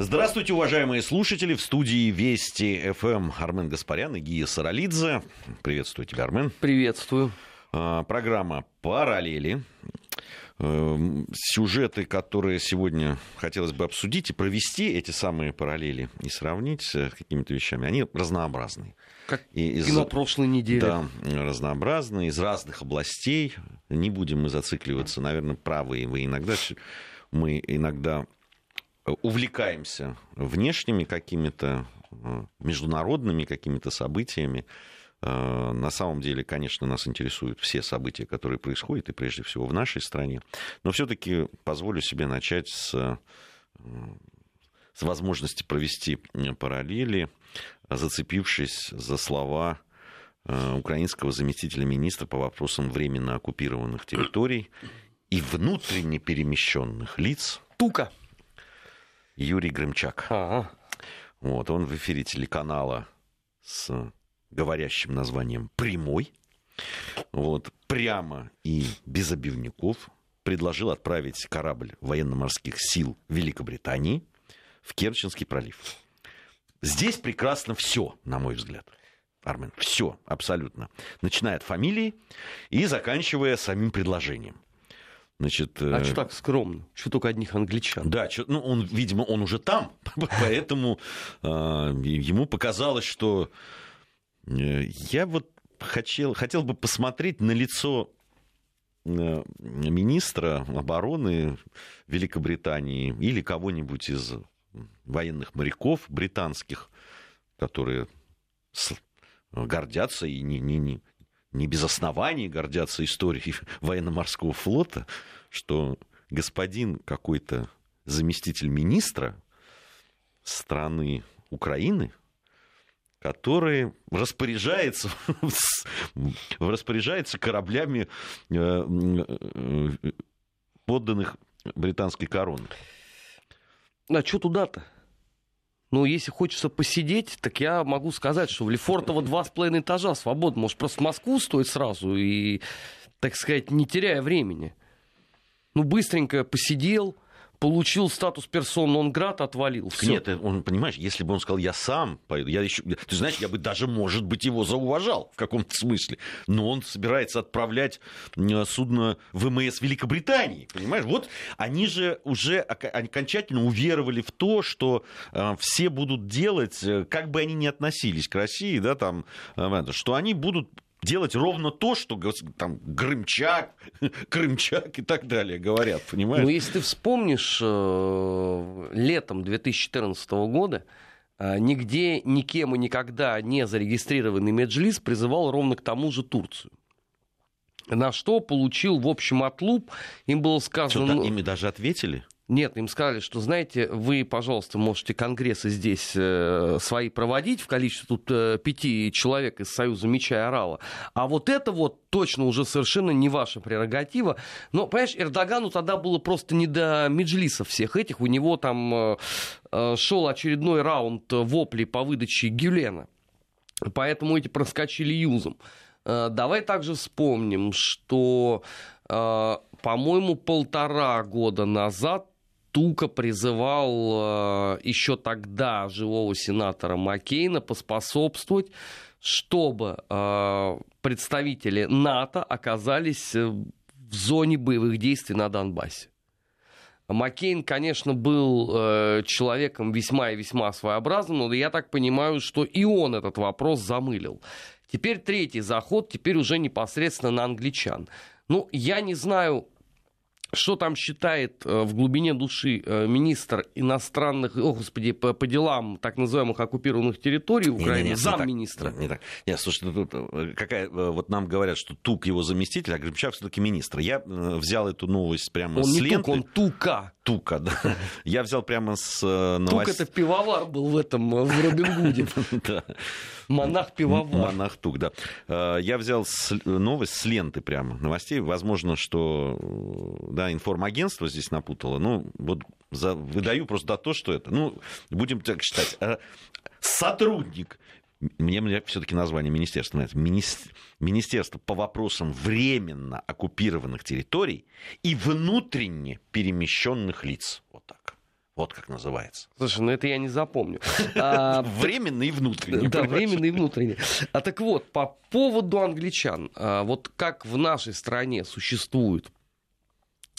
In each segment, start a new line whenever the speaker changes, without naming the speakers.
Здравствуйте, уважаемые слушатели. В студии Вести ФМ Армен Гаспарян и Гия Саралидзе. Приветствую тебя, Армен.
Приветствую.
А, программа «Параллели». Эм, сюжеты, которые сегодня хотелось бы обсудить и провести эти самые параллели и сравнить с какими-то вещами, они разнообразные.
Как и из, кино прошлой недели.
Да, разнообразные, из разных областей. Не будем мы зацикливаться, наверное, правые вы иногда. Мы иногда увлекаемся внешними какими-то э, международными какими-то событиями. Э, на самом деле, конечно, нас интересуют все события, которые происходят, и прежде всего в нашей стране. Но все-таки позволю себе начать с, э, с возможности провести параллели, зацепившись за слова украинского заместителя министра по вопросам временно оккупированных территорий и внутренне перемещенных лиц.
Тука.
Юрий Грымчак.
А-а.
Вот, он в эфире телеканала с говорящим названием «Прямой». Вот, прямо и без обивников предложил отправить корабль военно-морских сил Великобритании в Керченский пролив. Здесь прекрасно все, на мой взгляд. Армен, все абсолютно. Начиная от фамилии и заканчивая самим предложением.
Значит, а э... что так скромно? Что только одних англичан?
Да, что, ну, он, видимо, он уже там, поэтому э, ему показалось, что э, я вот хотел, хотел бы посмотреть на лицо э, министра обороны Великобритании или кого-нибудь из военных моряков британских, которые гордятся и не, не, не, не без оснований гордятся историей военно-морского флота, что господин какой-то заместитель министра страны Украины, который распоряжается, распоряжается кораблями э, э, подданных британской короны.
А что туда-то? Ну, если хочется посидеть, так я могу сказать, что в Лефортово два с половиной этажа свободно. Может, просто в Москву стоит сразу и, так сказать, не теряя времени. Ну, быстренько посидел, получил статус персон нон град, отвалил.
Всё. Нет, он, понимаешь, если бы он сказал, я сам поеду, я еще, ты знаешь, я бы даже, может быть, его зауважал в каком-то смысле, но он собирается отправлять судно ВМС Великобритании, понимаешь? Вот они же уже окончательно уверовали в то, что э, все будут делать, э, как бы они ни относились к России, да, там, э, что они будут делать ровно то, что там Грымчак, Крымчак и так далее говорят, понимаешь?
Ну, если ты вспомнишь, э, летом 2014 года э, нигде, никем и никогда не зарегистрированный Меджлис призывал ровно к тому же Турцию. На что получил, в общем, отлуп. Им было сказано... Что,
да, ими даже ответили?
Нет, им сказали, что, знаете, вы, пожалуйста, можете конгрессы здесь э, свои проводить в количестве тут э, пяти человек из Союза Меча и Орала, а вот это вот точно уже совершенно не ваша прерогатива. Но, понимаешь, Эрдогану тогда было просто не до меджлисов всех этих, у него там э, шел очередной раунд воплей по выдаче Гюлена, поэтому эти проскочили юзом. Давай также вспомним, что, по-моему, полтора года назад Тука призывал э, еще тогда живого сенатора Маккейна поспособствовать, чтобы э, представители НАТО оказались э, в зоне боевых действий на Донбассе. Маккейн, конечно, был э, человеком весьма и весьма своеобразным, но я так понимаю, что и он этот вопрос замылил. Теперь третий заход, теперь уже непосредственно на англичан. Ну, я не знаю, что там считает э, в глубине души э, министр иностранных, о господи, по, по делам так называемых оккупированных территорий Украины, замминистра?
Не, не так. Нет, слушай, ну, тут э, какая, вот нам говорят, что Тук его заместитель, а Гребчак все-таки министр. Я взял эту новость прямо
он
с
не
ленты.
Тук, он Тука.
Тука, да. Я взял прямо с новостей.
Тук это пивовар был в этом, в Робин Гуде. Да. Монах-пивовар.
Монах-тук, да. Я взял новость с ленты прямо новостей. Возможно, что да, информагентство здесь напутало. Ну, вот за, выдаю просто то, что это. Ну, будем так считать. Сотрудник мне, мне все-таки название министерства нравится. Министерство, министерство по вопросам временно оккупированных территорий и внутренне перемещенных лиц. Вот так. Вот как называется.
Слушай, ну это я не запомню.
А, временный и внутренний.
Да, временный и внутренний. А так вот, по поводу англичан. А, вот как в нашей стране существует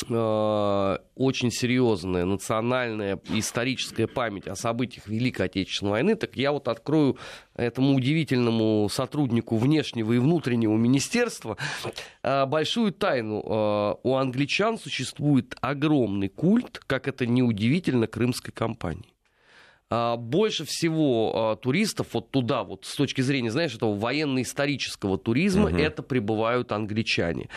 очень серьезная национальная историческая память о событиях Великой Отечественной войны, так я вот открою этому удивительному сотруднику внешнего и внутреннего министерства э, большую тайну. Э, у англичан существует огромный культ, как это неудивительно, крымской кампании больше всего туристов вот туда, вот с точки зрения, знаешь, этого военно-исторического туризма, угу. это прибывают англичане.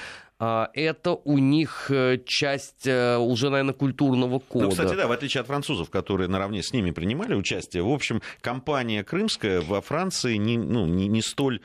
А, это у них э, часть э, уже, наверное, культурного кода. Ну,
кстати, да, в отличие от французов, которые наравне с ними принимали участие, в общем, компания крымская во Франции не, ну, не, не столь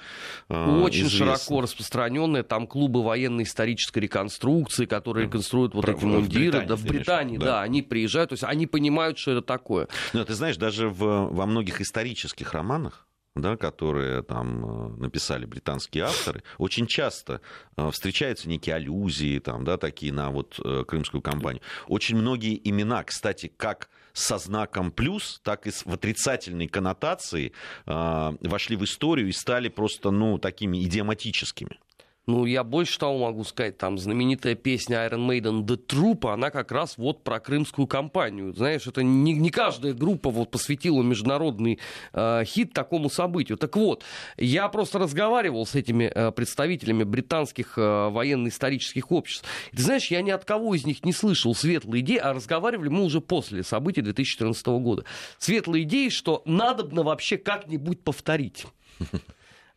э, Очень известна. широко распространенная, там клубы военно-исторической реконструкции, которые реконструируют вот Про, эти мундиры. В Британии, да, в Британии, да. да, они приезжают, то есть они понимают, что это такое.
Ну, ты знаешь, даже в, во многих исторических романах да, которые там э, написали британские авторы, очень часто э, встречаются некие аллюзии, там, да, такие на вот э, крымскую кампанию. Очень многие имена, кстати, как со знаком плюс, так и в отрицательной коннотации вошли в историю и стали просто, ну, такими идиоматическими.
Ну, я больше того могу сказать, там знаменитая песня Iron Maiden The Troop, она как раз вот про крымскую кампанию. Знаешь, это не, не каждая группа вот посвятила международный э, хит такому событию. Так вот, я просто разговаривал с этими э, представителями британских э, военно-исторических обществ. Ты знаешь, я ни от кого из них не слышал светлые идеи, а разговаривали мы уже после событий 2014 года. Светлые идеи, что надобно вообще как-нибудь повторить.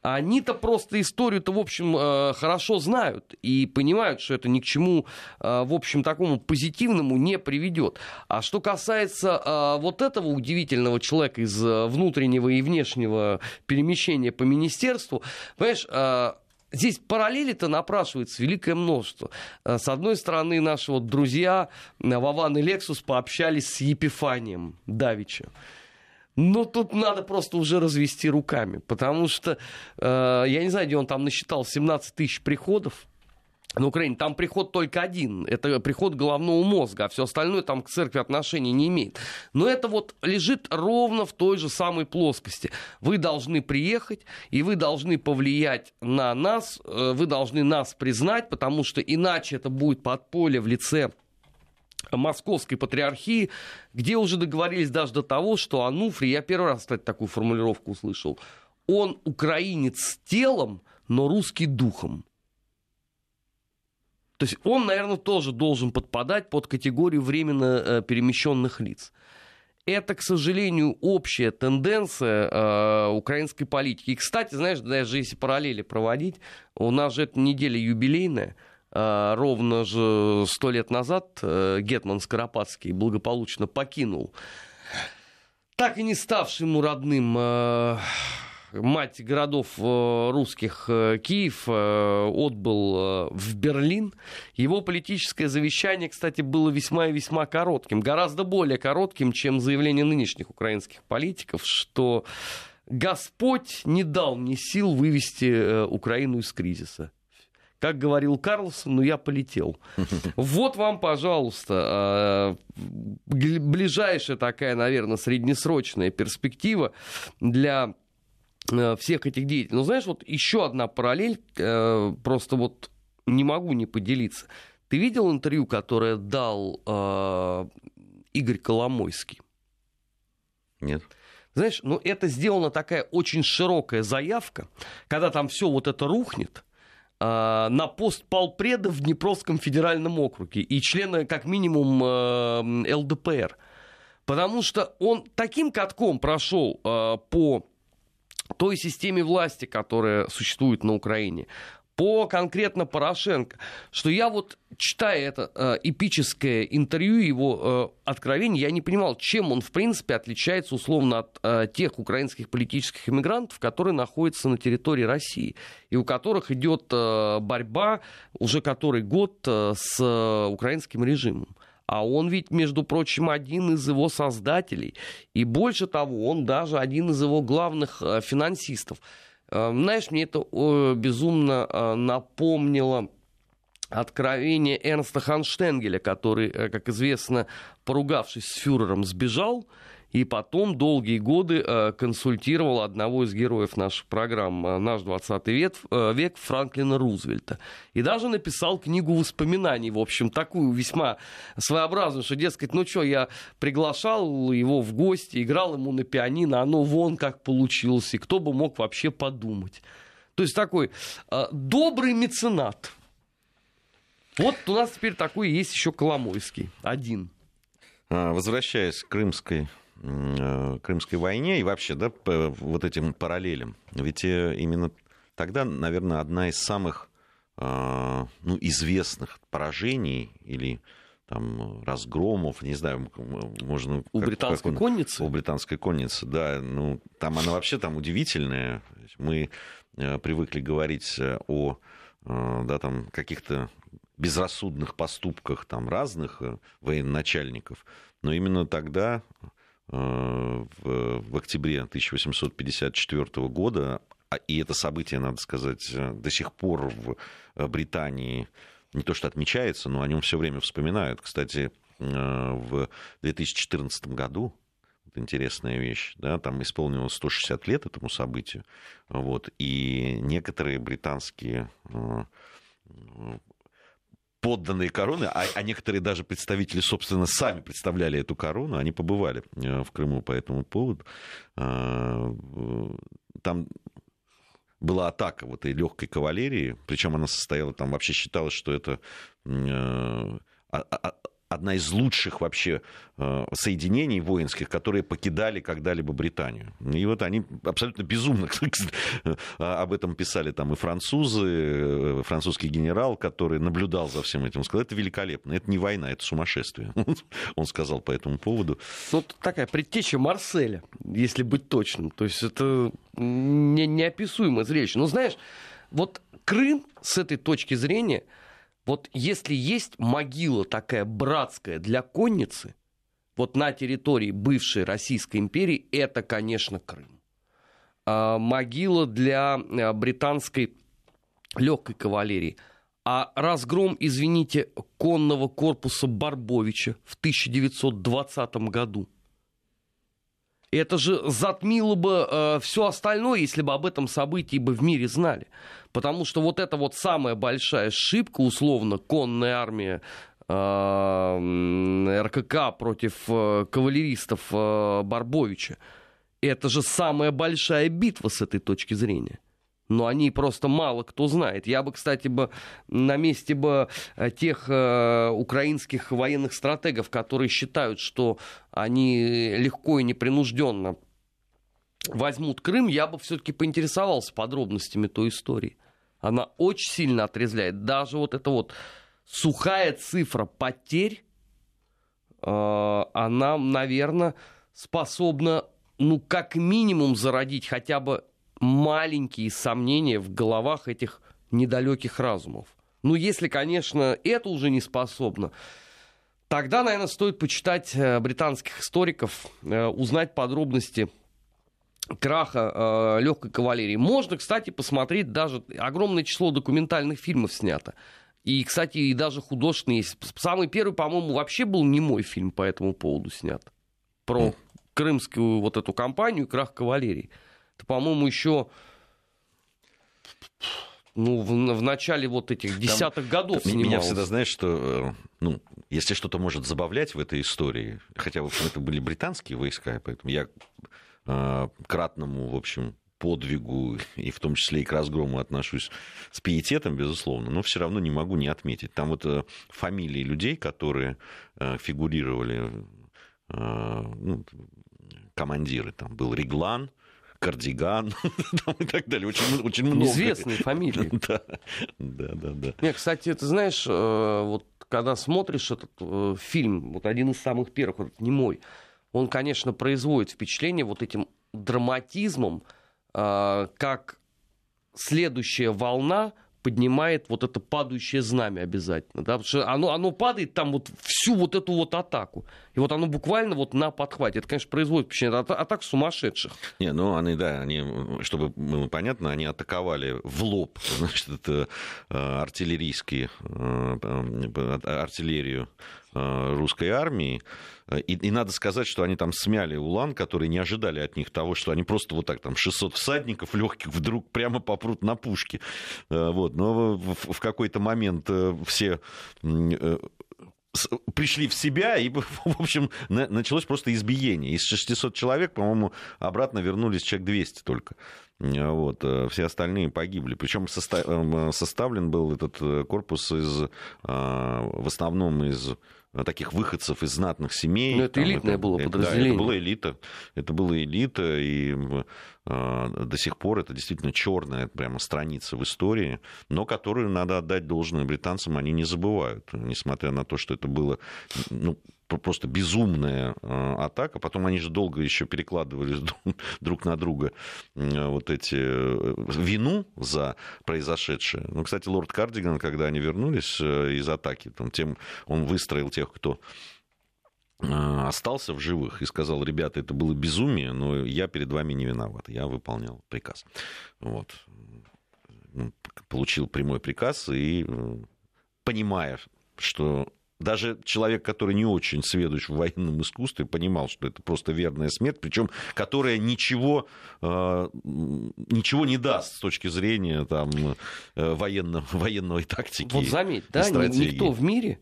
Они-то просто историю-то, в общем, э, хорошо знают и понимают, что это ни к чему, э, в общем, такому позитивному не приведет. А что касается э, вот этого удивительного человека из внутреннего и внешнего перемещения по министерству, понимаешь, Здесь параллели-то напрашивается великое множество. С одной стороны, наши вот друзья Вован и Лексус пообщались с Епифанием Давича. Ну, тут надо просто уже развести руками, потому что, э, я не знаю, где он там насчитал 17 тысяч приходов, на Украине там приход только один, это приход головного мозга, а все остальное там к церкви отношения не имеет. Но это вот лежит ровно в той же самой плоскости. Вы должны приехать, и вы должны повлиять на нас, э, вы должны нас признать, потому что иначе это будет подполье в лице Московской патриархии, где уже договорились даже до того, что Ануфрий, я первый раз, кстати, такую формулировку услышал, он украинец телом, но русский духом. То есть он, наверное, тоже должен подпадать под категорию временно э, перемещенных лиц. Это, к сожалению, общая тенденция э, украинской политики. И, кстати, знаешь, даже если параллели проводить, у нас же эта неделя юбилейная – ровно же сто лет назад э, Гетман Скоропадский благополучно покинул так и не ставший ему родным э, мать городов э, русских Киев отбыл в Берлин. Его политическое завещание, кстати, было весьма и весьма коротким, гораздо более коротким, чем заявление нынешних украинских политиков, что Господь не дал мне сил вывести Украину из кризиса. Как говорил Карлсон, ну я полетел. Вот вам, пожалуйста, а, ближайшая такая, наверное, среднесрочная перспектива для а, всех этих деятелей. Но знаешь, вот еще одна параллель, э, просто вот не могу не поделиться. Ты видел интервью, которое дал э, Игорь Коломойский?
Нет.
Знаешь, ну это сделана такая очень широкая заявка, когда там все вот это рухнет, на пост полпреда в Днепровском федеральном округе и члена, как минимум, э, ЛДПР. Потому что он таким катком прошел э, по той системе власти, которая существует на Украине по конкретно Порошенко, что я вот, читая это э, эпическое интервью, его э, откровение, я не понимал, чем он, в принципе, отличается условно от э, тех украинских политических иммигрантов, которые находятся на территории России, и у которых идет э, борьба уже который год э, с э, украинским режимом. А он ведь, между прочим, один из его создателей. И больше того, он даже один из его главных э, финансистов. Э, знаешь, мне это безумно э, напомнило откровение Эрнста Ханштенгеля, который, э, как известно, поругавшись с фюрером, сбежал и потом долгие годы э, консультировал одного из героев наших программ э, «Наш 20 век», век Франклина Рузвельта. И даже написал книгу воспоминаний, в общем, такую весьма своеобразную, что, дескать, ну что, я приглашал его в гости, играл ему на пианино, оно вон как получилось, и кто бы мог вообще подумать. То есть такой добрый меценат – вот у нас теперь такой есть еще Коломойский. Один.
А, возвращаясь к крымской э, Крымской войне и вообще, да, вот этим параллелям. Ведь э, именно тогда, наверное, одна из самых а, ну, известных поражений или там разгромов, не знаю, можно...
У как, британской как он, конницы?
У британской конницы, да. Ну, там она вообще там удивительная. Мы э, привыкли говорить о да, там, каких-то безрассудных поступках там, разных э, военачальников. Но именно тогда, э, в, в октябре 1854 года, а, и это событие, надо сказать, э, до сих пор в Британии не то что отмечается, но о нем все время вспоминают. Кстати, в 2014 году интересная вещь, да, там исполнилось 160 лет этому событию, вот, и некоторые британские подданные короны, а, а некоторые даже представители, собственно, сами представляли эту корону, они побывали э, в Крыму по этому поводу. А, там была атака вот этой легкой кавалерии, причем она состояла там, вообще считалось, что это э, одна из лучших вообще э, соединений воинских, которые покидали когда-либо Британию. И вот они абсолютно безумно об этом писали там и французы, э, французский генерал, который наблюдал за всем этим, сказал, это великолепно, это не война, это сумасшествие. Он сказал по этому поводу.
Ну, такая предтеча Марселя, если быть точным. То есть это не, неописуемое зрелище. Но знаешь, вот Крым с этой точки зрения – вот если есть могила такая братская для конницы, вот на территории бывшей Российской империи, это, конечно, Крым. А могила для а, британской легкой кавалерии. А разгром, извините, конного корпуса Барбовича в 1920 году – это же затмило бы э, все остальное, если бы об этом событии бы в мире знали. Потому что вот это вот самая большая ошибка, условно, конная армия э, РКК против э, кавалеристов э, Барбовича, это же самая большая битва с этой точки зрения но они просто мало кто знает. Я бы, кстати, бы на месте бы э, тех э, украинских военных стратегов, которые считают, что они легко и непринужденно возьмут Крым, я бы все-таки поинтересовался подробностями той истории. Она очень сильно отрезляет. Даже вот эта вот сухая цифра потерь, э, она, наверное, способна, ну, как минимум зародить хотя бы маленькие сомнения в головах этих недалеких разумов. Ну, если, конечно, это уже не способно, тогда, наверное, стоит почитать э, британских историков, э, узнать подробности краха э, легкой кавалерии. Можно, кстати, посмотреть даже огромное число документальных фильмов снято. И, кстати, и даже художественные. Самый первый, по-моему, вообще был не мой фильм по этому поводу снят. Про крымскую вот эту кампанию и крах кавалерии по-моему, еще ну, в, в начале вот этих десятых годов
снималось. Меня всегда, знаешь, что, э, ну, если что-то может забавлять в этой истории, хотя, в общем, это были британские войска, поэтому я э, кратному, в общем, подвигу, и в том числе и к разгрому отношусь с пиететом, безусловно, но все равно не могу не отметить. Там вот э, фамилии людей, которые э, фигурировали, э, ну, командиры, там был Реглан, кардиган и так далее. Очень, очень много.
Известные фамилии.
да, да, да, да.
Нет, кстати, ты знаешь, э, вот когда смотришь этот э, фильм, вот один из самых первых, вот не мой, он, конечно, производит впечатление вот этим драматизмом, э, как следующая волна поднимает вот это падающее знамя обязательно. Да? Потому что оно, оно падает там вот всю вот эту вот атаку. И вот оно буквально вот на подхвате. Это, конечно, производит впечатление атак сумасшедших.
Не, ну они, да, они, чтобы было понятно, они атаковали в лоб, значит, это э, артиллерийские, э, артиллерию Э, русской армии. И, и надо сказать, что они там смяли Улан, которые не ожидали от них того, что они просто вот так там 600 всадников легких вдруг прямо попрут на пушки. Вот. Но в, в какой-то момент все пришли в себя, и, в общем, началось просто избиение. Из 600 человек, по-моему, обратно вернулись человек 200 только. Вот. Все остальные погибли. Причем составлен был этот корпус из, в основном из Э, таких выходцев из знатных семей.
Но это элитное это, было подразделение.
Да, это была элита. Это была элита, и э, до сих пор это действительно черная прямо страница в истории, но которую надо отдать должное британцам, они не забывают, несмотря на то, что это было ну, просто безумная э, атака. Потом они же долго еще перекладывали друг на друга э, вот эти э, вину за произошедшее. Ну, кстати, лорд Кардиган, когда они вернулись из атаки, там, тем, он выстроил тех, кто остался в живых и сказал, ребята, это было безумие, но я перед вами не виноват, я выполнял приказ. Вот. Получил прямой приказ и, понимая, что даже человек, который не очень сведущ в военном искусстве, понимал, что это просто верная смерть, причем которая ничего, э, ничего не даст с точки зрения там, э, военно, военной тактики.
Вот заметь, да, стратегии. никто в мире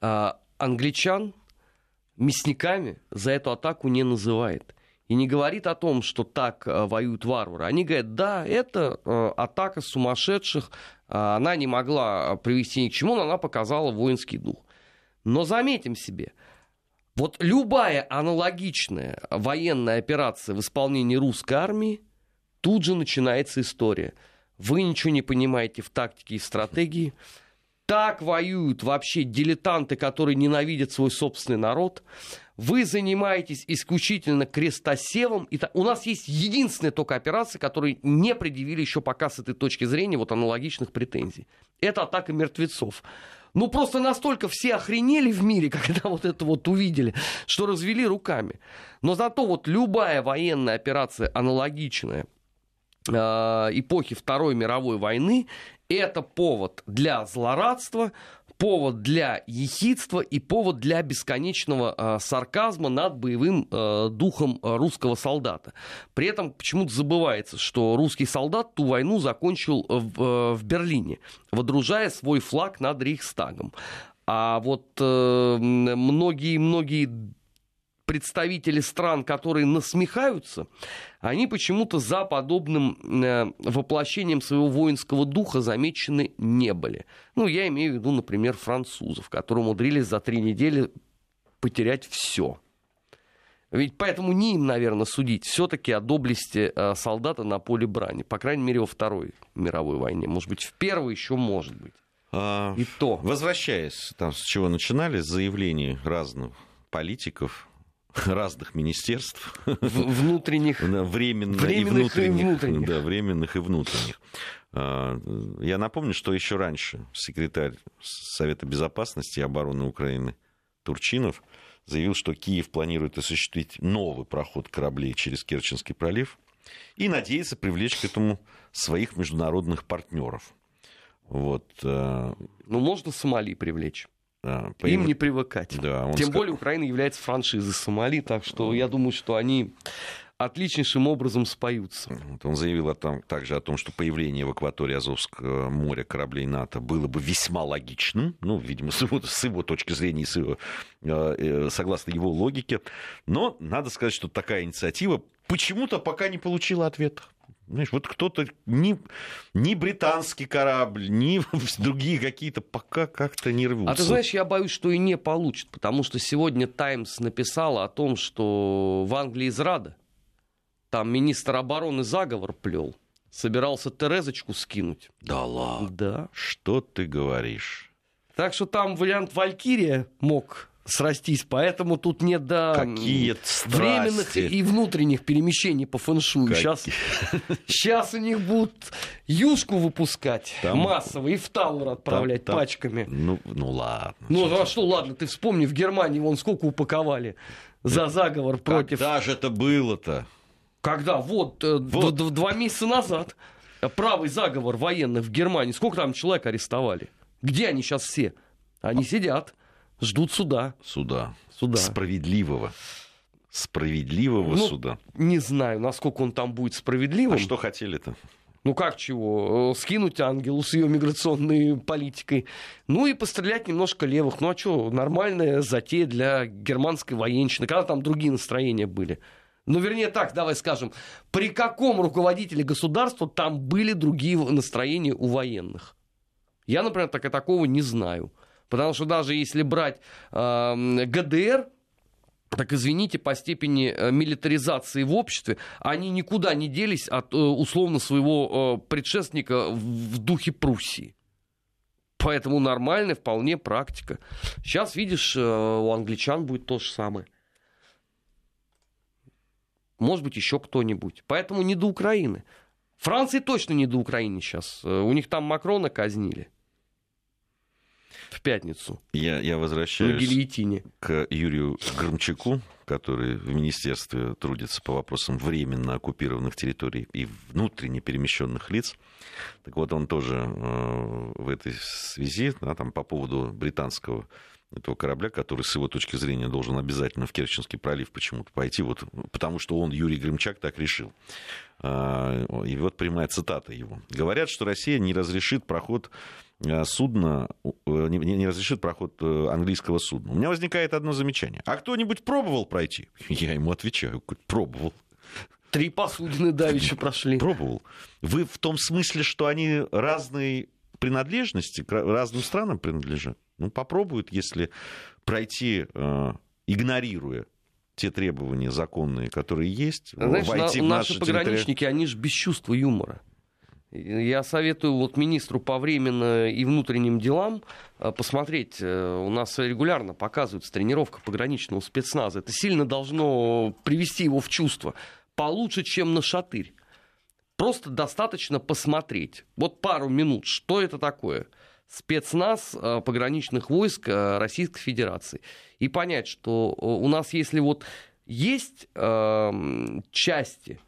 а, англичан мясниками за эту атаку не называет. И не говорит о том, что так а, воюют варвары. Они говорят, да, это атака сумасшедших, а, она не могла привести ни к чему, но она показала воинский дух. Но заметим себе, вот любая аналогичная военная операция в исполнении русской армии, тут же начинается история. Вы ничего не понимаете в тактике и стратегии. Так воюют вообще дилетанты, которые ненавидят свой собственный народ. Вы занимаетесь исключительно крестосевом. И у нас есть единственная только операция, которую не предъявили еще пока с этой точки зрения вот аналогичных претензий. Это атака мертвецов. Ну, просто настолько все охренели в мире, когда вот это вот увидели, что развели руками. Но зато вот любая военная операция аналогичная э, эпохи Второй мировой войны, это повод для злорадства, повод для ехидства и повод для бесконечного э, сарказма над боевым э, духом э, русского солдата. При этом почему-то забывается, что русский солдат ту войну закончил в, э, в Берлине, водружая свой флаг над Рейхстагом. А вот многие-многие э, представители стран, которые насмехаются, они почему-то за подобным э, воплощением своего воинского духа замечены не были. Ну, я имею в виду, например, французов, которые умудрились за три недели потерять все. Ведь поэтому не им, наверное, судить все-таки о доблести э, солдата на поле брани. По крайней мере, во Второй мировой войне. Может быть, в Первой еще может быть.
А, И то. Возвращаясь, там, с чего начинали, с заявлений разных политиков, разных министерств.
Внутренних.
Временно временных и внутренних. И внутренних. Да, временных и внутренних. А, я напомню, что еще раньше секретарь Совета Безопасности и обороны Украины Турчинов заявил, что Киев планирует осуществить новый проход кораблей через Керченский пролив и надеется привлечь к этому своих международных партнеров. Вот.
А, ну, можно Сомали привлечь. По Им не привыкать. Да, Тем сказал... более Украина является франшизой Сомали, так что я думаю, что они отличнейшим образом споются.
Он заявил о том, также о том, что появление в акватории Азовского моря кораблей НАТО было бы весьма логичным, ну, видимо, с его, с его точки зрения, с его, э, э, согласно его логике. Но надо сказать, что такая инициатива почему-то пока не получила ответа. Знаешь, вот кто-то, ни, ни британский корабль, ни другие какие-то пока как-то не рвутся.
А ты знаешь, я боюсь, что и не получит, потому что сегодня «Таймс» написала о том, что в Англии израда. Там министр обороны заговор плел. Собирался Терезочку скинуть.
Да ладно?
Да.
Что ты говоришь?
Так что там вариант Валькирия мог срастись. Поэтому тут нет до
Какие
временных
страсти.
и внутренних перемещений по фэншую. Сейчас, сейчас у них будут юшку выпускать
Там-
массово и в Тауэр отправлять
Там- там-
пачками.
Ну, ну ладно.
Ну, а что, ладно, ты вспомни, в Германии вон сколько упаковали за заговор против...
Когда же это было-то?
Когда? Вот, э,
Вот.
два месяца назад. Правый заговор военных в Германии. Сколько там человек арестовали? Где они сейчас все? Они сидят, ждут суда.
Суда.
Суда.
Справедливого. Справедливого
Ну,
суда.
Не знаю, насколько он там будет справедливым.
А что хотели-то?
Ну как чего? Э, Скинуть Ангелу с ее миграционной политикой. Ну и пострелять немножко левых. Ну а что, нормальная затея для германской военщины. Когда там другие настроения были? Ну, вернее так, давай скажем, при каком руководителе государства там были другие настроения у военных? Я, например, так и такого не знаю. Потому что даже если брать э, ГДР, так извините, по степени э, милитаризации в обществе, они никуда не делись от э, условно своего э, предшественника в, духе Пруссии. Поэтому нормальная вполне практика. Сейчас, видишь, у англичан будет то же самое. Может быть, еще кто-нибудь. Поэтому не до Украины. Франции точно не до Украины сейчас. У них там Макрона казнили. В пятницу.
Я, я возвращаюсь к Юрию Громчаку, который в министерстве трудится по вопросам временно оккупированных территорий и внутренне перемещенных лиц. Так вот, он тоже э, в этой связи, да, там, по поводу британского этого корабля, который с его точки зрения должен обязательно в Керченский пролив почему-то пойти, вот, потому что он, Юрий Гремчак, так решил. А, И вот прямая цитата его. Говорят, что Россия не разрешит проход э, судна, э, не, не- разрешит проход э, английского судна. У меня возникает одно замечание. А кто-нибудь пробовал пройти? Я ему отвечаю, пробовал.
Три посудины давеча прошли.
Пробовал. Вы в том смысле, что они разной принадлежности, к разным странам принадлежат? Ну, попробуют, если пройти, э, игнорируя те требования законные, которые есть,
Знаешь,
войти
на-
в
наши
наши
пограничники, они же без чувства юмора. Я советую вот министру по временно и внутренним делам э, посмотреть. э, У нас регулярно показывается тренировка пограничного спецназа. Это сильно должно привести его в чувство. Получше, чем на шатырь. Просто достаточно посмотреть. Вот пару минут, что это такое. Спецназ э, пограничных войск э, Российской Федерации. И понять, что э, у нас, если вот есть эм, части,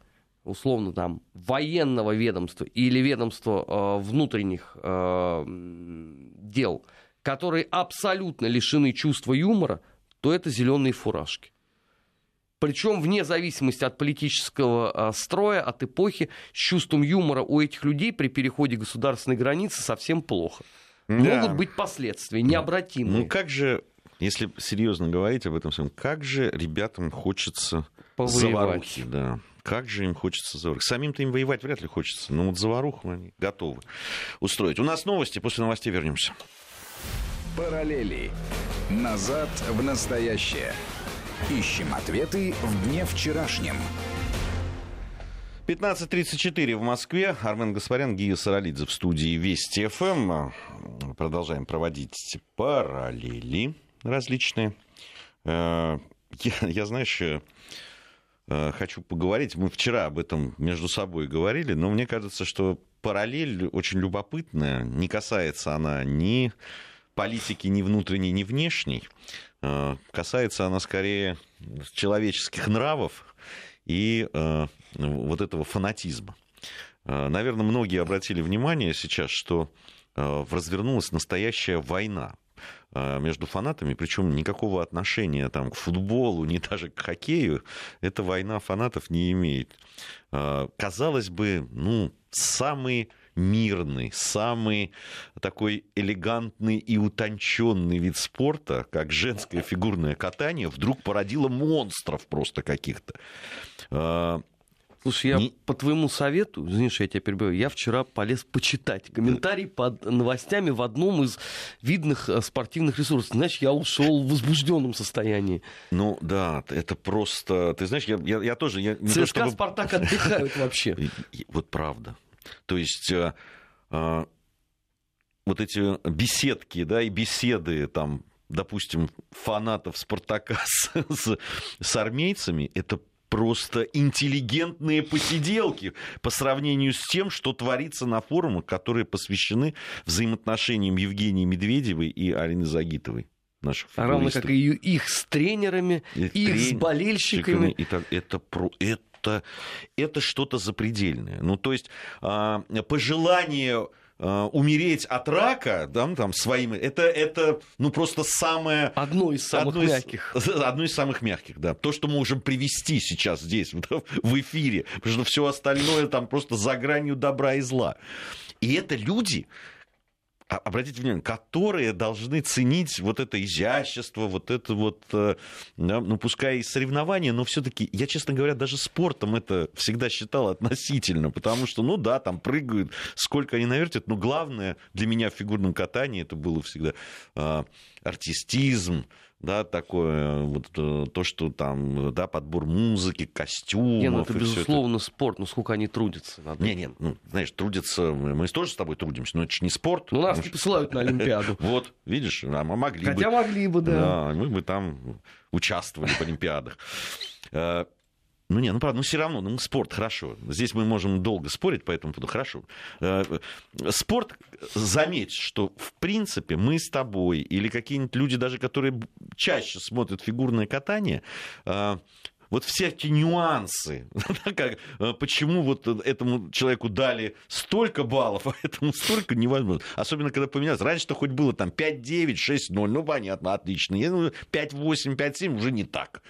условно там, военного ведомства или ведомства э, внутренних э, дел, которые абсолютно лишены чувства юмора, то это зеленые фуражки. Причем вне зависимости от политического а, строя, от эпохи, с чувством юмора у этих людей при переходе государственной границы совсем плохо.
Да.
Могут быть последствия необратимые.
Ну, как же, если серьезно говорить об этом всем, как же ребятам хочется
Повоевать.
заварухи, да. Как же им хочется заварухи. Самим-то им воевать вряд ли хочется, но вот заваруху они готовы устроить. У нас новости, после новостей вернемся.
Параллели. Назад в настоящее. Ищем ответы в дне вчерашнем.
15.34 в Москве. Армен Гаспарян, Гия Саралидзе в студии Вести ФМ. Продолжаем проводить параллели различные. Э, Я, я, знаешь, э, хочу поговорить. Мы вчера об этом между собой говорили, но мне кажется, что параллель очень любопытная. Не касается она ни политики ни внутренней, ни внешней. Э, Касается она скорее человеческих нравов и э, вот этого фанатизма. Э, Наверное, многие обратили внимание сейчас, что э, развернулась настоящая война э, между фанатами, причем никакого отношения там, к футболу, ни даже к хоккею, эта война фанатов не имеет. Э, Казалось бы, ну, самый мирный, самый такой элегантный и утонченный вид спорта, как женское фигурное катание, вдруг породило монстров просто каких-то.
Слушай, я
Не-
по твоему совету, извини, что я тебя перебиваю, я вчера полез почитать комментарий под новостями в одном из видных э, спортивных ресурсов. Знаешь, я ушел в возбужденном состоянии.
Ну да, это просто... Ты знаешь, я, я, я тоже... Я, не то
ЦСКА,
чтобы-
Спартак отдыхают вообще.
Вот правда. То есть э, э, вот эти беседки, да, и беседы там допустим, фанатов Спартака с, с, с армейцами, это просто интеллигентные посиделки по сравнению с тем, что творится на форумах, которые посвящены взаимоотношениям Евгении Медведевой и Алины Загитовой.
Наших а равно как и их с тренерами, и их трен... с болельщиками. И
так, это, про, это, это что-то запредельное. Ну, то есть а, пожелание умереть от рака, да, там, своим, это, это, ну, просто самое...
Одно из самых одно мягких.
Из, одно из самых мягких, да. То, что мы можем привести сейчас здесь, в эфире, потому что все остальное там просто за гранью добра и зла. И это люди, обратите внимание, которые должны ценить вот это изящество, вот это вот, э, ну, пускай и соревнования, но все-таки, я, честно говоря, даже спортом это всегда считал относительно, потому что, ну да, там прыгают, сколько они навертят, но главное для меня в фигурном катании это было всегда э, артистизм, да, такое, вот э, то, что там, да, подбор музыки, костюмов. Не,
ну это, безусловно, это... спорт, ну сколько они трудятся.
Надо... Не, не, ну, знаешь, трудятся, мы тоже с тобой трудимся, но это же не спорт.
Ну, нас не посылают на Олимпиаду.
Вот, видишь, а мы могли бы.
Хотя могли бы, да.
Да, мы бы там участвовали в Олимпиадах. Э, ну, не, ну, правда, ну, все равно, ну, спорт, хорошо. Здесь мы можем долго спорить по этому поводу, хорошо. Э, спорт, заметь, что, в принципе, мы с тобой или какие-нибудь люди, даже которые чаще смотрят фигурное катание, э, вот все эти нюансы, как, э, почему вот этому человеку дали столько баллов, а этому столько невозможно. Особенно, когда поменялось. Раньше-то хоть было там 5-9, 6-0, ну, понятно, отлично. 5-8, 5-7 уже не так.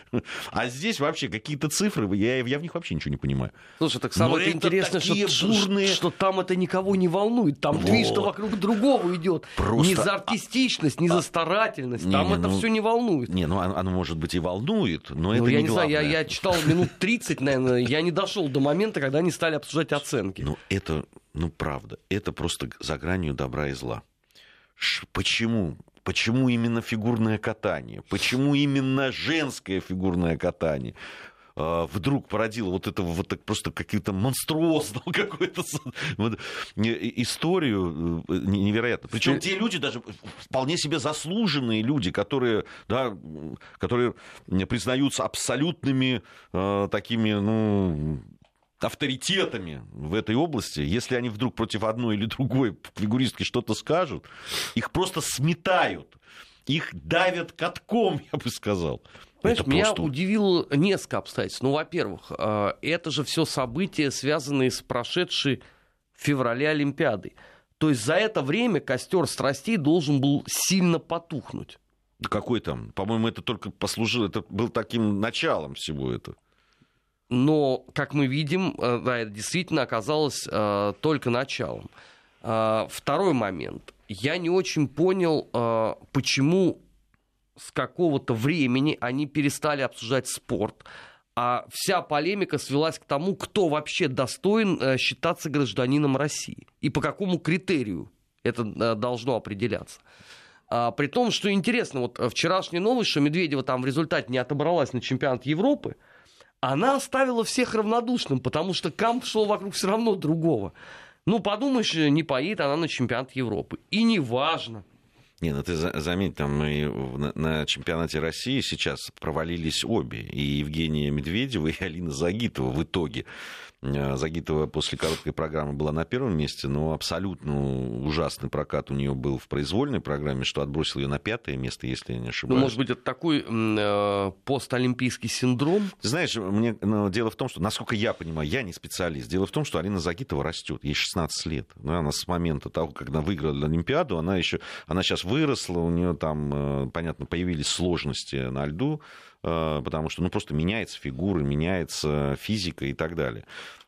А здесь вообще какие-то цифры, я, я в них вообще ничего не понимаю.
Слушай, так самое интересное, что, бурные... что там это никого не волнует. Там вот. движ, что вокруг другого идет. Просто... Не за артистичность, не за а, старательность. Не, там не, это ну... все не волнует.
Не, ну оно, может быть и волнует, но ну, это я не, не главное. Знаю,
я, я читал минут 30, наверное, я не дошел до момента, когда они стали обсуждать оценки.
Ну, это, ну, правда, это просто за гранью добра и зла. Ш- почему? Почему именно фигурное катание? Почему именно женское фигурное катание? А, вдруг породила вот это вот так просто какую-то монструозную какую-то историю э, невероятно. Причем те люди даже вполне себе заслуженные люди, которые, да, которые признаются абсолютными э, такими, ну, авторитетами в этой области, если они вдруг против одной или другой фигуристки что-то скажут, их просто сметают, их давят катком, я бы сказал.
Понимаешь, это меня просто... удивило несколько обстоятельств. Ну, во-первых, э, это же все события, связанные с прошедшей в феврале Олимпиадой. То есть за это время костер страстей должен был сильно потухнуть.
Какой там? По-моему, это только послужило, это был таким началом всего этого.
Но, как мы видим, э, да, это действительно оказалось э, только началом. Э, второй момент. Я не очень понял, э, почему с какого-то времени они перестали обсуждать спорт, а вся полемика свелась к тому, кто вообще достоин э, считаться гражданином России и по какому критерию это э, должно определяться. А, при том, что интересно, вот вчерашняя новость, что Медведева там в результате не отобралась на чемпионат Европы, она оставила всех равнодушным, потому что камп шел вокруг все равно другого. Ну, подумаешь, не поедет она на чемпионат Европы. И неважно,
не, ну ты заметь, там на, на чемпионате России сейчас провалились обе. И Евгения Медведева, и Алина Загитова в итоге. Э, Загитова после короткой программы была на первом месте, но абсолютно ужасный прокат у нее был в произвольной программе, что отбросил ее на пятое место, если я не ошибаюсь.
Ну, может быть, это такой э, постолимпийский синдром?
Ты знаешь, мне, ну, дело в том, что, насколько я понимаю, я не специалист. Дело в том, что Алина Загитова растет, ей 16 лет. Ну, она с момента того, когда выиграла Олимпиаду, она еще, она сейчас выросла, у нее там, э, понятно, появились сложности на льду, потому что ну, просто меняется фигура, меняется физика и так далее,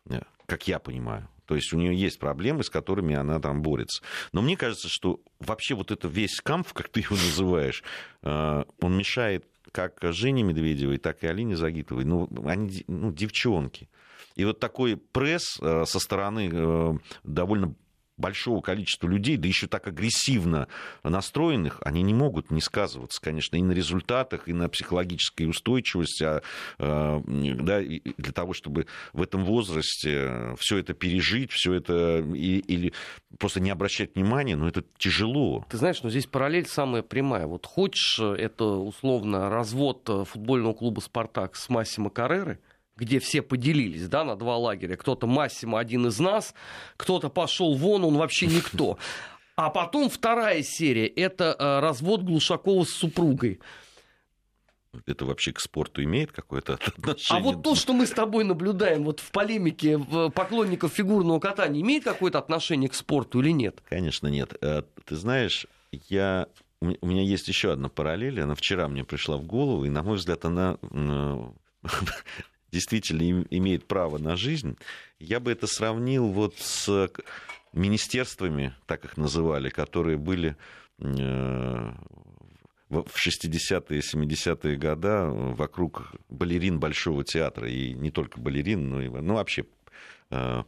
э, как я понимаю. То есть у нее есть проблемы, с которыми она там борется. Но мне кажется, что вообще вот это весь камф, как ты его называешь, э, он мешает как Жене Медведевой, так и Алине Загитовой. Ну, они ну, девчонки. И вот такой пресс со стороны довольно большого количества людей, да еще так агрессивно настроенных, они не могут не сказываться, конечно, и на результатах, и на психологической устойчивости, а, э, да, для того, чтобы в этом возрасте все это пережить, все это и, или просто не обращать внимания, но это тяжело.
Ты знаешь, но здесь параллель самая прямая. Вот хочешь это условно развод футбольного клуба «Спартак» с Массимо Карреры, где все поделились да, на два лагеря. Кто-то Массимо один из нас, кто-то пошел вон, он вообще никто. А потом вторая серия – это э, развод Глушакова с супругой.
Это вообще к спорту имеет какое-то отношение?
А вот то, что мы с тобой наблюдаем вот в полемике поклонников фигурного катания, имеет какое-то отношение к спорту или нет?
Конечно, нет. Э, ты знаешь, я у меня есть еще одна параллель, она вчера мне пришла в голову, и, на мой взгляд, она действительно имеет право на жизнь, я бы это сравнил вот с министерствами, так их называли, которые были э, в 60-е, 70-е годы вокруг балерин Большого театра, и не только балерин, но и ну, вообще э,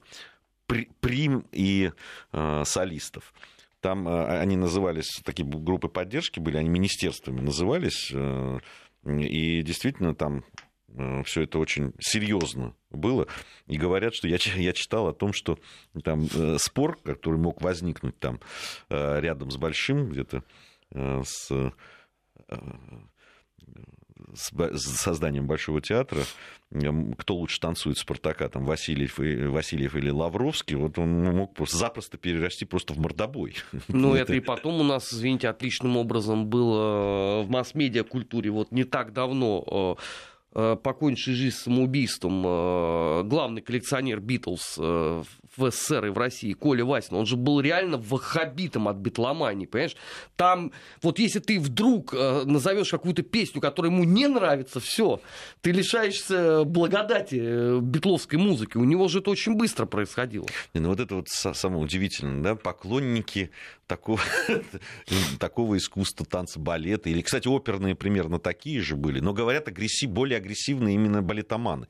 прим и э, солистов. Там они назывались, такие группы поддержки были, они министерствами назывались, и действительно там все это очень серьезно было. И говорят, что я, я читал о том, что там э, спор, который мог возникнуть там э, рядом с большим, где-то с, с созданием Большого театра, кто лучше танцует Спартака, там Васильев, и, Васильев или Лавровский, вот он мог просто запросто перерасти просто в мордобой.
Ну, это и потом у нас, извините, отличным образом было в масс-медиа культуре вот не так давно Э, покончивший жизнь самоубийством, э, главный коллекционер Битлз э, в СССР и в России, Коля Васин, он же был реально ваххабитом от битломании, понимаешь? Там, вот если ты вдруг назовешь какую-то песню, которая ему не нравится, все, ты лишаешься благодати битловской музыки. У него же это очень быстро происходило.
Ну вот это вот самое удивительное, да, поклонники такого, такого искусства, танца, балета. Или, кстати, оперные примерно такие же были. Но говорят, агрессив, более агрессивные именно балетоманы.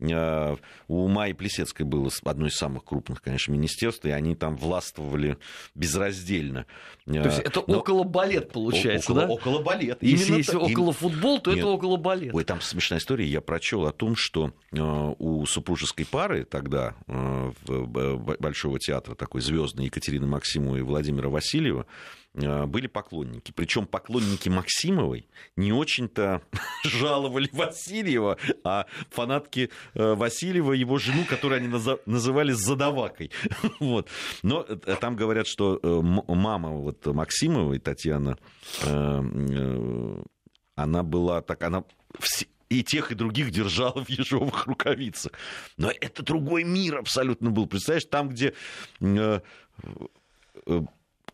А, у Майи Плесецкой было одно из самых крупных, конечно, министерств, и они там властвовали безраздельно.
То есть это Но... около балет получается,
около,
да?
Около балет.
Если есть так... около футбол, то Нет. это около балет.
Ой, там смешная история. Я прочел о том, что а, у супружеской пары тогда Большого театра такой звездной Екатерины Максимовой и Владимира Васильева э, были поклонники. Причем поклонники Максимовой не очень-то жаловали Васильева, а фанатки э, Васильева, его жену, которую они называли задавакой. Вот. Но э, там говорят, что мама вот Максимовой, Татьяна, она была так, она и тех, и других держала в ежовых рукавицах. Но это другой мир абсолютно был. Представляешь, там, где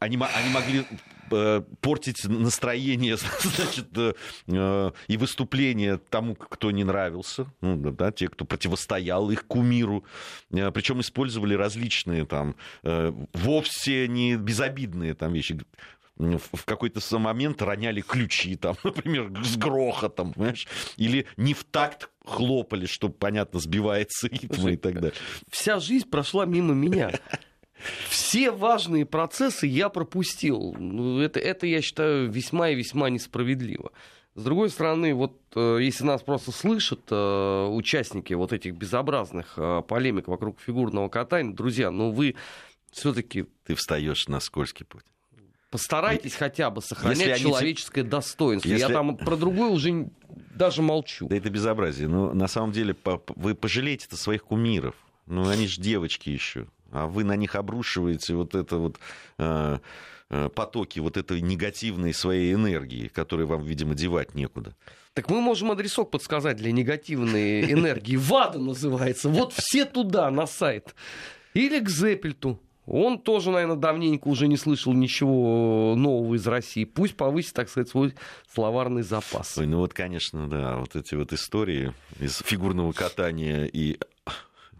они, они могли э, портить настроение значит, э, и выступление тому, кто не нравился, ну, да, те, кто противостоял их кумиру. Э, Причем использовали различные там вовсе не безобидные там вещи в какой-то момент роняли ключи, там, например, с грохотом, понимаешь? Или не в такт хлопали, чтобы, понятно, сбивается ритм и так далее.
Вся жизнь прошла мимо меня. Все важные процессы я пропустил. Ну, это, это, я считаю, весьма и весьма несправедливо. С другой стороны, вот э, если нас просто слышат э, участники вот этих безобразных э, полемик вокруг фигурного катания, друзья, ну вы все-таки...
Ты встаешь на скользкий путь.
Постарайтесь хотя бы сохранять если человеческое они... достоинство. Если... Я там про другое уже даже молчу.
Да это безобразие. Но ну, на самом деле вы пожалеете-то своих кумиров. Ну, они же девочки еще а вы на них обрушиваете вот это вот э, э, потоки вот этой негативной своей энергии, которую вам, видимо, девать некуда.
Так мы можем адресок подсказать для негативной энергии. ВАДА называется. Вот все туда, на сайт. Или к Зеппельту. Он тоже, наверное, давненько уже не слышал ничего нового из России. Пусть повысит, так сказать, свой словарный запас.
Ой, ну вот, конечно, да, вот эти вот истории из фигурного катания и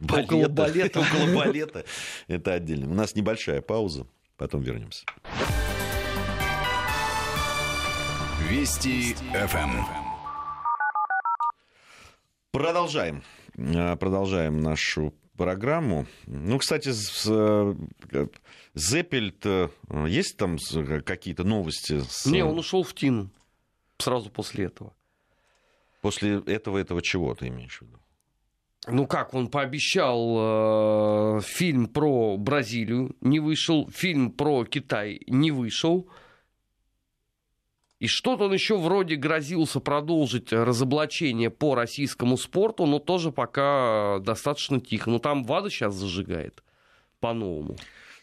балета, около балета. около балета. Это отдельно. У нас небольшая пауза, потом вернемся.
Вести ФМ.
Продолжаем. А, продолжаем нашу программу. Ну, кстати, с, Зеппельт, есть там какие-то новости? С...
Не, он ушел в Тину сразу после этого.
После этого этого чего ты имеешь в виду?
Ну как, он пообещал э, фильм про Бразилию, не вышел, фильм про Китай не вышел. И что-то он еще вроде грозился продолжить разоблачение по российскому спорту, но тоже пока достаточно тихо. Но там ВАДА сейчас зажигает по-новому.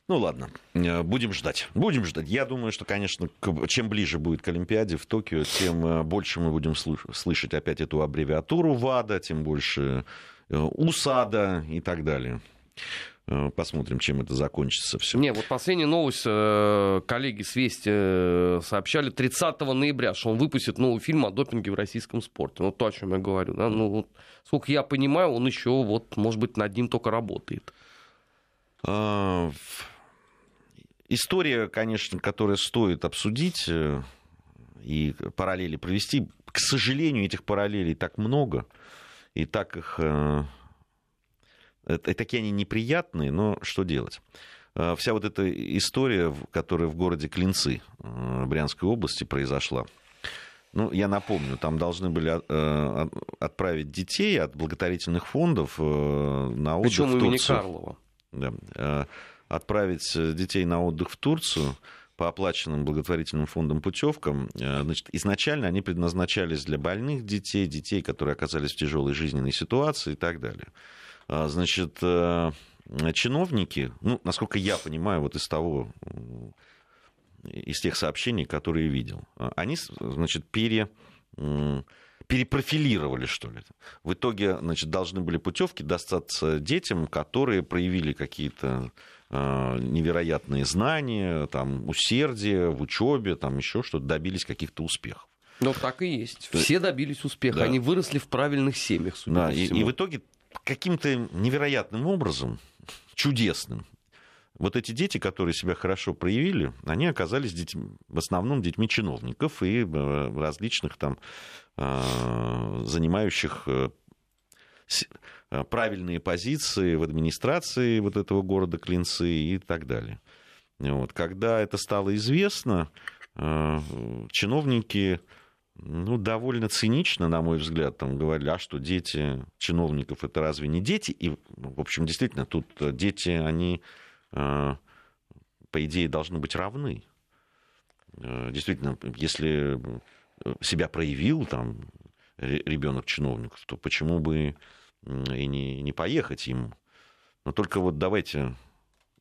Ну ладно, э, будем ждать. Будем ждать. Я думаю, что, конечно, чем ближе будет к Олимпиаде в Токио, тем э, больше мы будем слышать опять эту аббревиатуру ВАДА, тем больше УСАДА и так далее. Посмотрим, чем это закончится все.
Не, вот последняя новость, коллеги с Вести сообщали 30 ноября, что он выпустит новый фильм о допинге в российском спорте. Ну, то, о чем я говорю. Да? Ну, вот, сколько я понимаю, он еще, вот, может быть, над ним только работает.
А, История, конечно, которая стоит обсудить э, и параллели провести. К сожалению, этих параллелей так много, и так их... Э, и такие они неприятные, но что делать? Э, вся вот эта история, которая в городе Клинцы Брянской области произошла, ну, я напомню, там должны были отправить детей от благотворительных фондов на отдых Причем в Турцию. Карлова. Да отправить э, детей на отдых в Турцию по оплаченным благотворительным фондам путевкам, э, значит, изначально они предназначались для больных детей, детей, которые оказались в тяжелой жизненной ситуации и так далее. А, значит, э, чиновники, ну, насколько я понимаю, вот из того, из тех сообщений, которые видел, они, значит, пере перепрофилировали, что ли. В итоге, значит, должны были путевки достаться детям, которые проявили какие-то невероятные знания, там, усердие в учебе, там еще что-то, добились каких-то успехов.
Ну, так и есть. Все добились успеха. Да. Они выросли в правильных семьях,
да, и, и в итоге каким-то невероятным образом, чудесным, вот эти дети, которые себя хорошо проявили, они оказались детьми, в основном детьми чиновников и э, различных там э, занимающих Э, правильные позиции в администрации вот этого города Клинцы и так далее. Вот. Когда это стало известно, э, чиновники ну, довольно цинично, на мой взгляд, там говорили, а что дети чиновников это разве не дети? И, в общем, действительно, тут дети, они, э, по идее, должны быть равны. Действительно, если себя проявил там ребенок чиновников, то почему бы и не, не поехать ему. Но только вот давайте,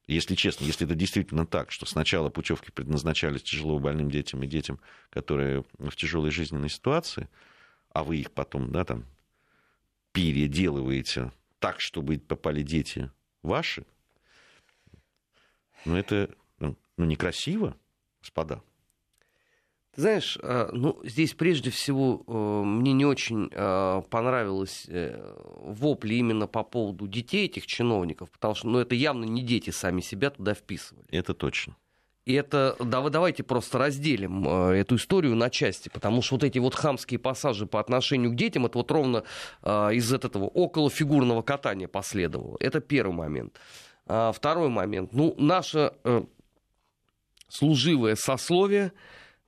если честно, если это действительно так, что сначала путевки предназначались тяжело больным детям и детям, которые в тяжелой жизненной ситуации, а вы их потом, да, там, переделываете так, чтобы попали дети ваши, ну, это ну, некрасиво, господа.
Ты знаешь, э, ну, здесь прежде всего э, мне не очень э, понравилось вопли именно по поводу детей этих чиновников, потому что ну, это явно не дети сами себя туда вписывали.
Это точно.
И это, да, давайте просто разделим эту историю на части, потому что вот эти вот хамские пассажи по отношению к детям, это вот ровно из этого околофигурного катания последовало. Это первый момент. А второй момент. Ну, наше служивое сословие,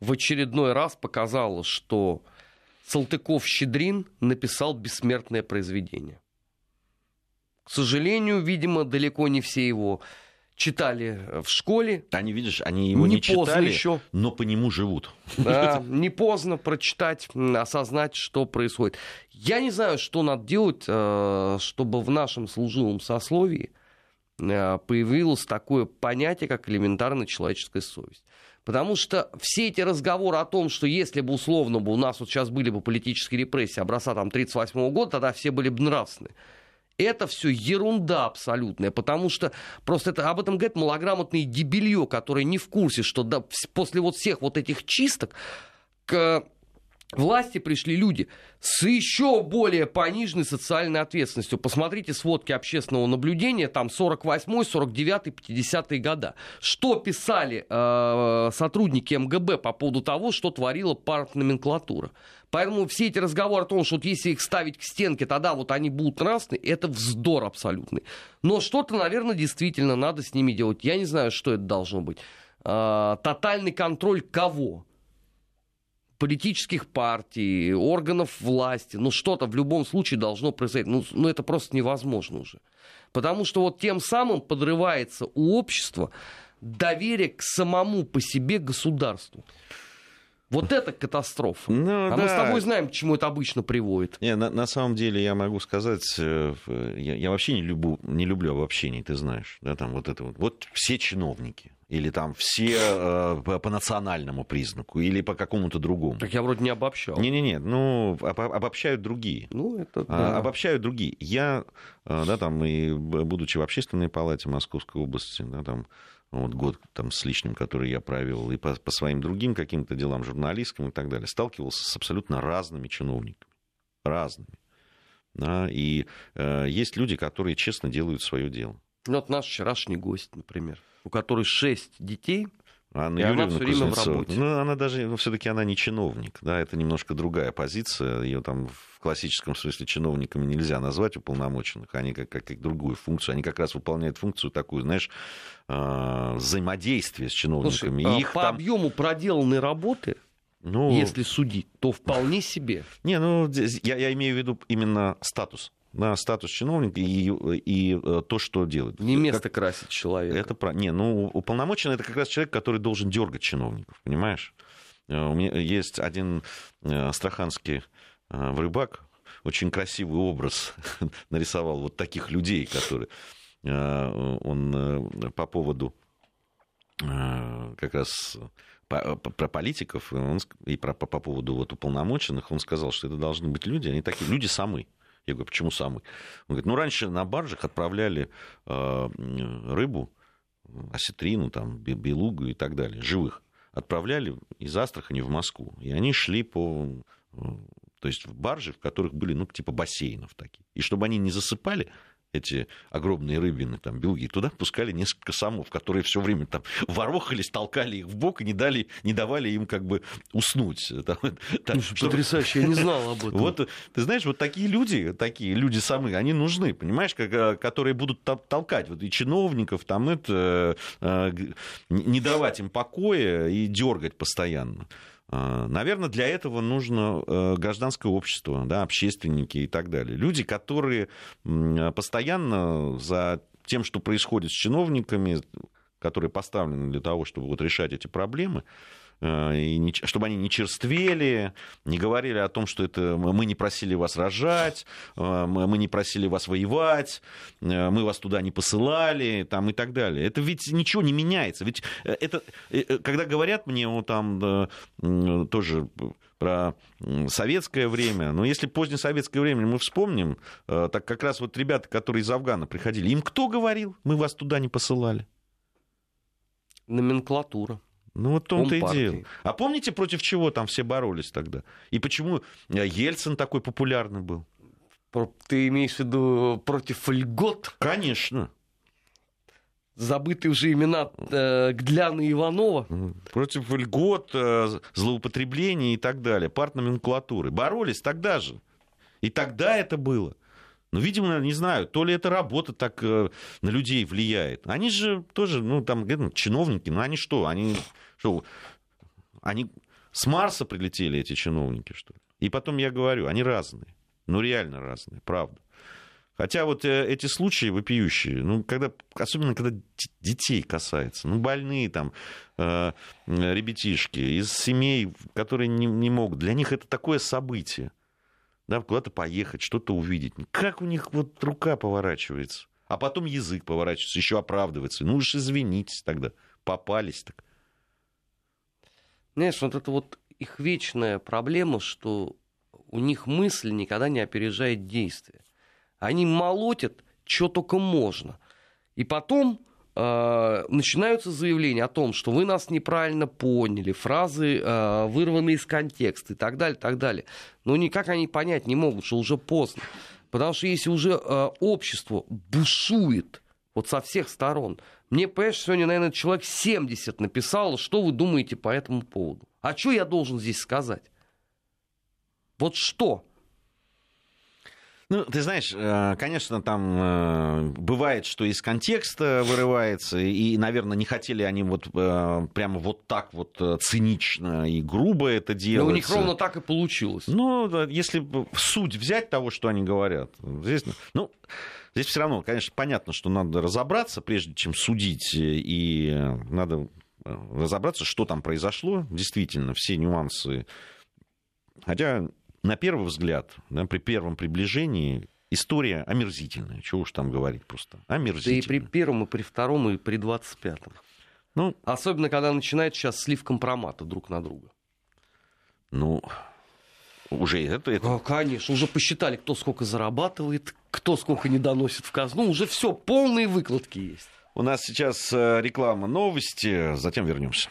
в очередной раз показала, что Салтыков-Щедрин написал бессмертное произведение. К сожалению, видимо, далеко не все его читали в школе.
Они, видишь, они его не, не читали, еще. но по нему живут.
Да, не поздно прочитать, осознать, что происходит. Я не знаю, что надо делать, э, чтобы в нашем служивом сословии э, появилось такое понятие, как элементарная человеческая совесть. Потому что все эти разговоры о том, что если бы условно бы у нас вот сейчас были бы политические репрессии образца там 1938 года, тогда все были бы нравственны. Это все ерунда абсолютная, потому что просто это, об этом говорит малограмотное дебилье, которое не в курсе, что да, после вот всех вот этих чисток к власти пришли люди с еще более пониженной социальной ответственностью. Посмотрите сводки общественного наблюдения, там 48 49 50 года. Что писали э, сотрудники МГБ по поводу того, что творила партноменклатура? Поэтому все эти разговоры о том, что вот если их ставить к стенке, тогда вот они будут нравственны, это вздор абсолютный. Но что-то, наверное, действительно надо с ними делать. Я не знаю, что это должно быть. А, тотальный контроль кого? Политических партий, органов власти, ну что-то в любом случае должно произойти. Ну, ну это просто невозможно уже. Потому что вот тем самым подрывается у общества доверие к самому по себе государству. Вот это катастрофа. Ну, а да. мы с тобой знаем, к чему это обычно приводит.
Не, на, на самом деле я могу сказать, э, я, я вообще не люблю, не люблю обобщений, ты знаешь, да, там вот это вот. Вот все чиновники, или там все э, по национальному признаку, или по какому-то другому.
Так я вроде не обобщал.
Не-не-не, ну, обобщают другие.
Ну, это
а, да. Обобщают другие. Я, э, да, там, и будучи в общественной палате Московской области, да, там, вот год там, с лишним, который я провел, и по, по своим другим каким-то делам журналистским и так далее, сталкивался с абсолютно разными чиновниками. Разными. Да, и э, есть люди, которые честно делают свое дело.
Ну, вот наш вчерашний гость, например, у которой шесть детей,
Анна Юрьевна она все время в работе. Ну, она даже, ну, все-таки она не чиновник, да, это немножко другая позиция. Ее там в классическом смысле чиновниками нельзя назвать уполномоченных. Они как, как, как другую функцию. Они как раз выполняют функцию такую, знаешь, э, взаимодействия с чиновниками.
Слушай, Их по там... объему проделанной работы ну, если судить, то вполне себе.
Не, ну, я, я имею в виду именно статус на статус чиновника и, и э, то, что делает.
Не место как... красить человека.
Это про... Не, ну, уполномоченный это как раз человек, который должен дергать чиновников, понимаешь? Э, у меня есть один э, астраханский рыбак, очень красивый образ нарисовал вот таких людей, которые он по поводу как раз про политиков он, и про, по, по поводу вот уполномоченных, он сказал, что это должны быть люди, они такие, люди самые. Я говорю, почему самый? Он говорит, ну, раньше на баржах отправляли э, рыбу, осетрину, там, белугу и так далее, живых. Отправляли из Астрахани в Москву. И они шли по... То есть в баржи, в которых были, ну, типа бассейнов такие. И чтобы они не засыпали, эти огромные рыбины, там, белуги, туда пускали несколько самов, которые все время там ворохались, толкали их в бок и не, дали, не давали им как бы уснуть.
Там, там, Потрясающе, я не знал об этом.
Вот, ты знаешь, вот такие люди, такие люди самые, они нужны, понимаешь, как, э, которые будут толкать вот и чиновников, там, это, э, не давать им покоя и дергать постоянно. А, Наверное, для этого нужно э, гражданское общество, да, общественники и так далее. Люди, которые постоянно за тем, что происходит с чиновниками, которые поставлены для того, чтобы вот решать эти проблемы, и не, чтобы они не черствели, не говорили о том, что это мы не просили вас рожать, э, мы не просили вас воевать, э, мы вас туда не посылали, там, и так далее. Это ведь ничего не меняется. Ведь это, когда говорят мне, вот там тоже про советское время. Но если позднее советское время мы вспомним, так как раз вот ребята, которые из Афгана приходили, им кто говорил, мы вас туда не посылали?
Номенклатура.
Ну, вот том-то и дело. А помните, против чего там все боролись тогда? И почему э, Ельцин такой популярный был?
Ты имеешь в виду против льгот?
Конечно.
Забытые уже имена э, Гляна и Иванова.
Против льгот, э, злоупотреблений и так далее, партноменклатуры. Боролись тогда же. И тогда это было. Ну, видимо, не знаю, то ли эта работа так э, на людей влияет. Они же тоже, ну, там, ну, чиновники, ну, они что, они что, они с Марса прилетели, эти чиновники, что ли? И потом я говорю, они разные. Ну, реально разные, правда. Хотя вот э, эти случаи вопиющие, ну, когда, особенно когда детей касается, ну, больные там э, ребятишки из семей, которые не, не могут, для них это такое событие да, куда-то поехать, что-то увидеть. Как у них вот рука поворачивается? А потом язык поворачивается, еще оправдывается. Ну уж извините тогда, попались так.
Знаешь, вот это вот их вечная проблема, что у них мысль никогда не опережает действие. Они молотят, что только можно. И потом начинаются заявления о том, что вы нас неправильно поняли, фразы э, вырваны из контекста и так далее, так далее. Но никак они понять не могут, что уже поздно. Потому что если уже э, общество бушует вот со всех сторон, мне, понимаешь, сегодня, наверное, человек 70 написал, что вы думаете по этому поводу. А что я должен здесь сказать? Вот что?
Ну, ты знаешь, э, конечно, там э, бывает, что из контекста вырывается, и, наверное, не хотели они вот э, прямо вот так вот цинично и грубо это делать.
Но у них ровно так и получилось.
Ну, если суть взять того, что они говорят, здесь, ну, здесь все равно, конечно, понятно, что надо разобраться, прежде чем судить, и надо разобраться, что там произошло, действительно, все нюансы. Хотя на первый взгляд, да, при первом приближении, история омерзительная. Чего уж там говорить просто. Омерзительная.
Да и при первом, и при втором, и при двадцать пятом. Ну, Особенно, когда начинает сейчас слив компромата друг на друга.
Ну, уже это, это...
А, конечно, уже посчитали, кто сколько зарабатывает, кто сколько не доносит в казну. Уже все, полные выкладки есть.
У нас сейчас э, реклама новости, затем вернемся.